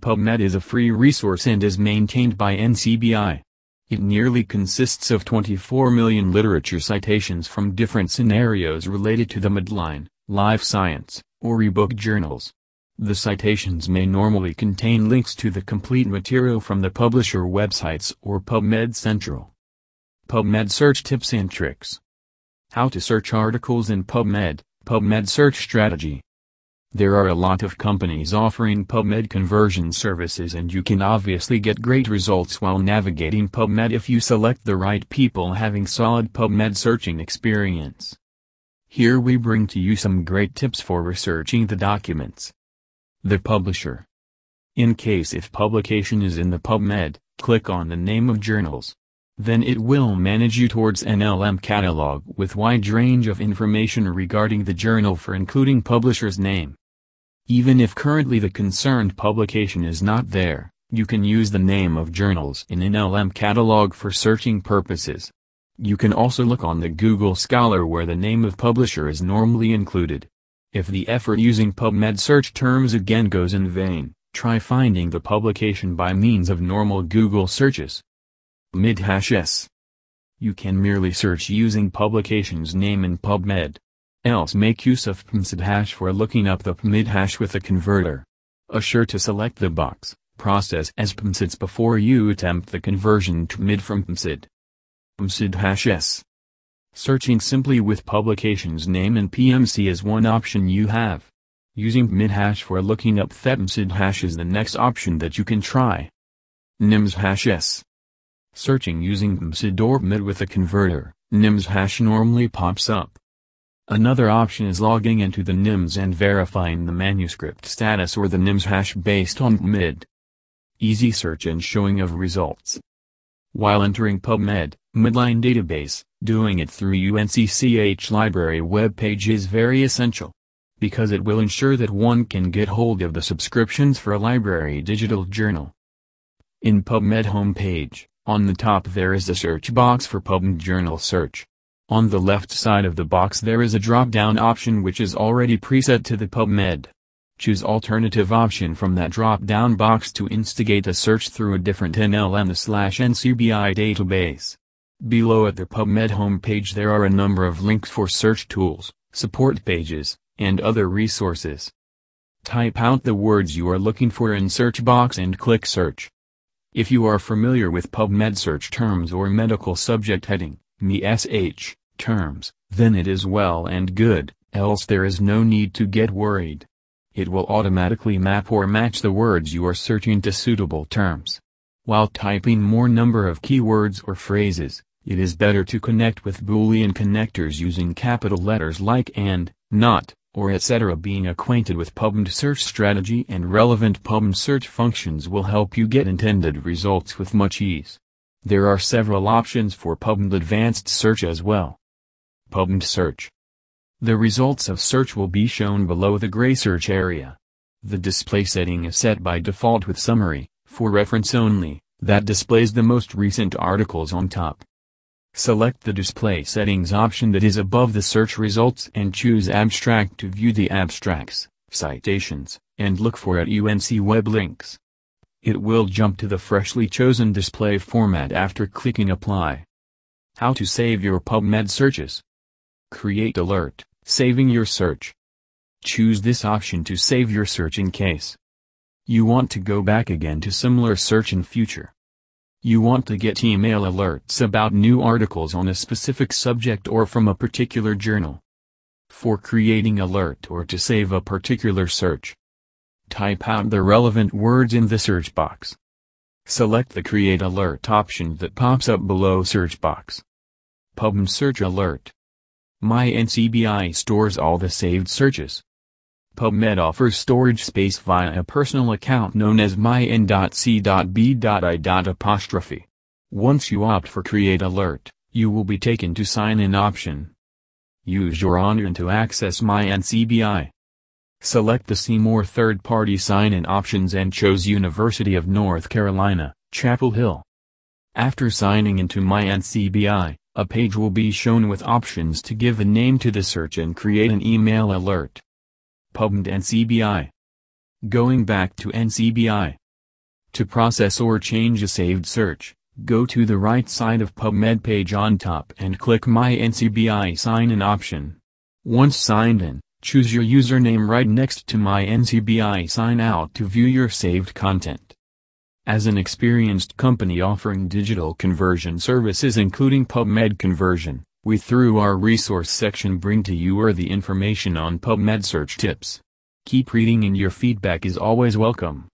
PubMed is a free resource and is maintained by NCBI. It nearly consists of 24 million literature citations from different scenarios related to the Medline, life science, or ebook journals. The citations may normally contain links to the complete material from the publisher websites or PubMed Central. PubMed Search Tips and Tricks How to search articles in PubMed, PubMed Search Strategy there are a lot of companies offering PubMed conversion services and you can obviously get great results while navigating PubMed if you select the right people having solid PubMed searching experience. Here we bring to you some great tips for researching the documents. The publisher. In case if publication is in the PubMed, click on the name of journals. Then it will manage you towards NLM catalog with wide range of information regarding the journal for including publisher's name. Even if currently the concerned publication is not there, you can use the name of journals in NLM catalog for searching purposes. You can also look on the Google Scholar where the name of publisher is normally included. If the effort using PubMed search terms again goes in vain, try finding the publication by means of normal Google searches. Mid-hash You can merely search using publication's name in PubMed. Else make use of PMCID hash for looking up the PMID hash with a converter. Assure to select the box, process as PMCIDs before you attempt the conversion to MID from PMCID. PMCID hash S. Searching simply with publication's name and PMC is one option you have. Using PMID hash for looking up THEPMSID hash is the next option that you can try. NIHMS hash S. Searching using PMCID or PMID with a converter, NIHMS hash normally pops up. Another option is logging into the NIHMS and verifying the manuscript status or the NIHMS hash based on PubMed. Easy search and showing of results. While entering PubMed, Medline database, doing it through UNCCH library web page is very essential. Because it will ensure that one can get hold of the subscriptions for a library digital journal. In PubMed homepage, on the top there is a search box for PubMed journal search. On the left side of the box there is a drop-down option which is already preset to the PubMed. Choose alternative option from that drop-down box to instigate a search through a different NLM-NCBI database. Below at the PubMed homepage there are a number of links for search tools, support pages, and other resources. Type out the words you are looking for in search box and click search. If you are familiar with PubMed search terms or medical subject heading, ME/SH, terms, then it is well and good, else there is no need to get worried. It will automatically map or match the words you are searching to suitable terms. While typing more number of keywords or phrases, it is better to connect with Boolean connectors using capital letters like AND, NOT, or etc. Being acquainted with PubMed search strategy and relevant PubMed search functions will help you get intended results with much ease. There are several options for PubMed Advanced Search as well. PubMed Search. The results of search will be shown below the gray search area. The display setting is set by default with summary, for reference only, that displays the most recent articles on top. Select the display settings option that is above the search results and choose abstract to view the abstracts, citations, and look for at UNC web links. It will jump to the freshly chosen display format after clicking apply. How to save your PubMed searches. Create alert, saving your search. Choose this option to save your search in case you want to go back again to similar search in future. You want to get email alerts about new articles on a specific subject or from a particular journal. For creating alert or to save a particular search, Type out the relevant words in the search box. Select the Create Alert option that pops up below search box. PubMed Search Alert. MyNCBI stores all the saved searches. PubMed offers storage space via a personal account known as myn.c.b.i. Once you opt for Create Alert, you will be taken to Sign In option. Use your Onyen to access MyNCBI. Select the See More third-party sign-in options and choose University of North Carolina, Chapel Hill. After signing into MyNCBI, a page will be shown with options to give a name to the search and create an email alert. PubMed NCBI Going back to NCBI, To process or change a saved search, go to the right side of PubMed page on top and click My NCBI Sign In option. Once signed in, choose your username right next to My NCBI Sign Out to view your saved content. As an experienced company offering digital conversion services including PubMed conversion, we through our resource section bring to you worthy information on PubMed search tips. Keep reading and your feedback is always welcome.